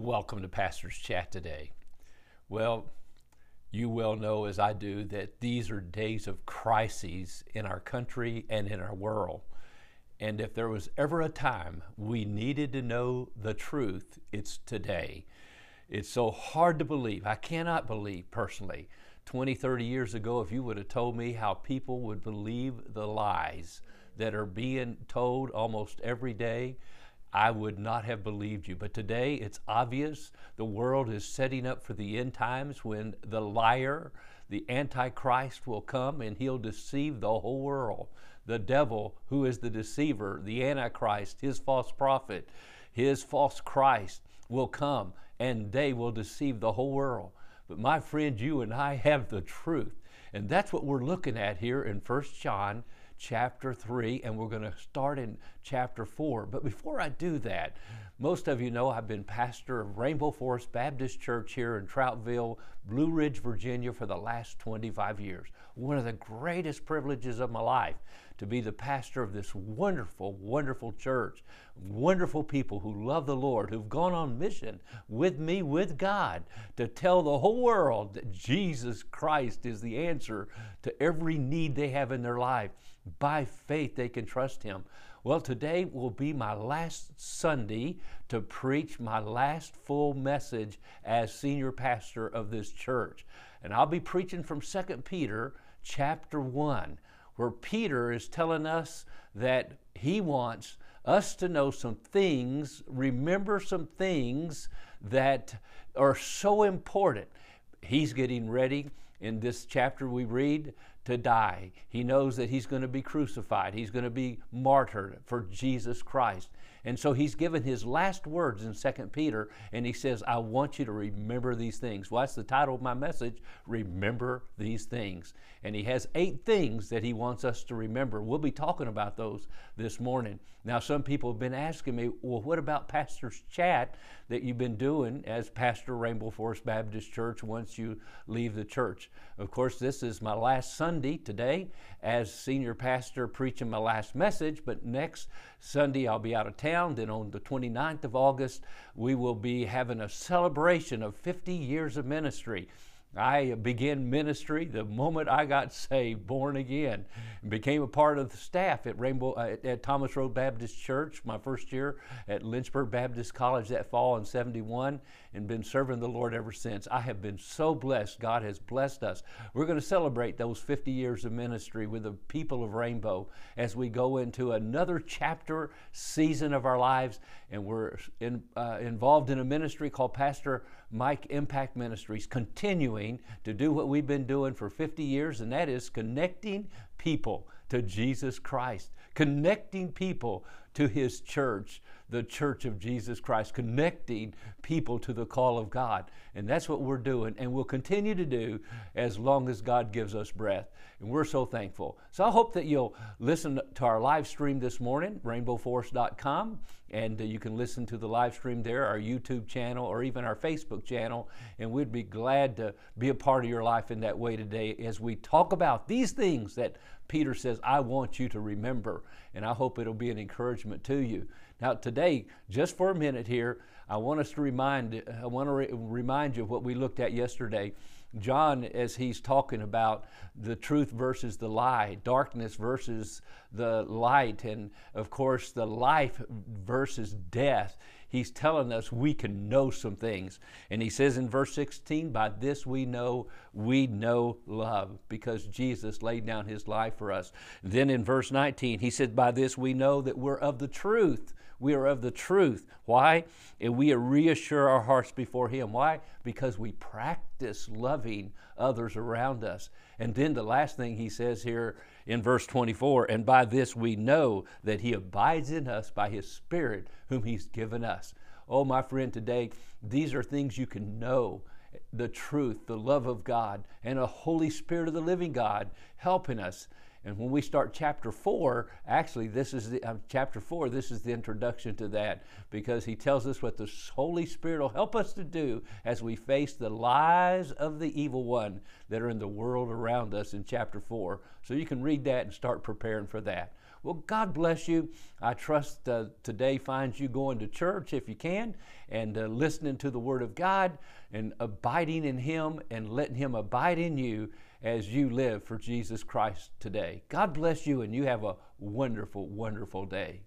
Welcome to Pastor's Chat today. Well, you well know as I do that these are days of crises in our country and in our world. And if there was ever a time we needed to know the truth, it's today. It's so hard to believe. I cannot believe personally 20, 30 years ago if you would have told me how people would believe the lies that are being told almost every day. I would not have believed you. But today it's obvious the world is setting up for the end times when the liar, the Antichrist, will come and he'll deceive the whole world. The devil, who is the deceiver, the Antichrist, his false prophet, his false Christ, will come and they will deceive the whole world. But my friend, you and I have the truth. And that's what we're looking at here in 1 John chapter 3, and we're going to start in chapter 4. But before I do that, most of you know I've been pastor of Rainbow Forest Baptist Church here in Troutville, Blue Ridge, Virginia for the last 25 years. One of the greatest privileges of my life to be the pastor of this wonderful, wonderful church. Wonderful people who love the Lord, who've gone on mission with me, with God, to tell the whole world that Jesus Christ is the answer to every need they have in their life. By faith, they can trust Him. Well, today will be my last Sunday to preach my last full message as senior pastor of this church. And I'll be preaching from 2 Peter chapter 1 where Peter is telling us that he wants us to know some things, remember some things that are so important. He's getting ready in this chapter we read to die. He knows that he's going to be crucified, he's going to be martyred for Jesus Christ. And so he's given his last words in 2 Peter, and he says, I want you to remember these things. Well, that's the title of my message Remember These Things. And he has eight things that he wants us to remember. We'll be talking about those this morning. Now, some people have been asking me, well, what about Pastor's Chat that you've been doing as pastor Rainbow Forest Baptist Church once you leave the church? Of course, this is my last Sunday today as senior pastor preaching my last message, but next Sunday I'll be out of town. Then on the 29th of August, we will be having a celebration of 50 years of ministry. I began ministry the moment I got saved, born again, and became a part of the staff at Rainbow uh, at Thomas Road Baptist Church. My first year at Lynchburg Baptist College that fall in '71, and been serving the Lord ever since. I have been so blessed. God has blessed us. We're going to celebrate those 50 years of ministry with the people of Rainbow as we go into another chapter season of our lives, and we're in, uh, involved in a ministry called Pastor Mike Impact Ministries, continuing to do what we've been doing for 50 years, and that is connecting people to Jesus Christ, connecting people to His church, the church of Jesus Christ, connecting people to the call of God. And that's what we're doing, and we'll continue to do as long as God gives us breath. And we're so thankful. So I hope that you'll listen to our live stream this morning, rainbowforest.com, and uh, you can listen to the live stream there, our YouTube channel, or even our Facebook channel. And we'd be glad to be a part of your life in that way today as we talk about these things that Peter says, I want you to remember. And I hope it'll be an encouragement to you. Now, today, just for a minute here, I want us to remind, I want to re- remind you of what we looked at yesterday. John, as he's talking about the truth versus the lie, darkness versus the light, and of course, the life versus death he's telling us we can know some things. And he says in verse 16, By this we know we know love, because Jesus laid down his life for us. Then in verse 19, he said, By this we know that we're of the truth. We are of the truth. Why? And we reassure our hearts before Him. Why? Because we practice loving others around us. And then the last thing He says here in verse 24 and by this we know that He abides in us by His Spirit, whom He's given us. Oh, my friend, today, these are things you can know the truth, the love of God, and a Holy Spirit of the living God helping us and when we start chapter four, actually, this is the, uh, chapter four, this is the introduction to that because he tells us what the Holy Spirit will help us to do as we face the lies of the evil one that are in the world around us in chapter four. So you can read that and start preparing for that. Well, God bless you. I trust uh, today finds you going to church if you can and uh, listening to the Word of God and abiding in Him and letting Him abide in you as you live for Jesus Christ today. God bless you and you have a wonderful, wonderful day.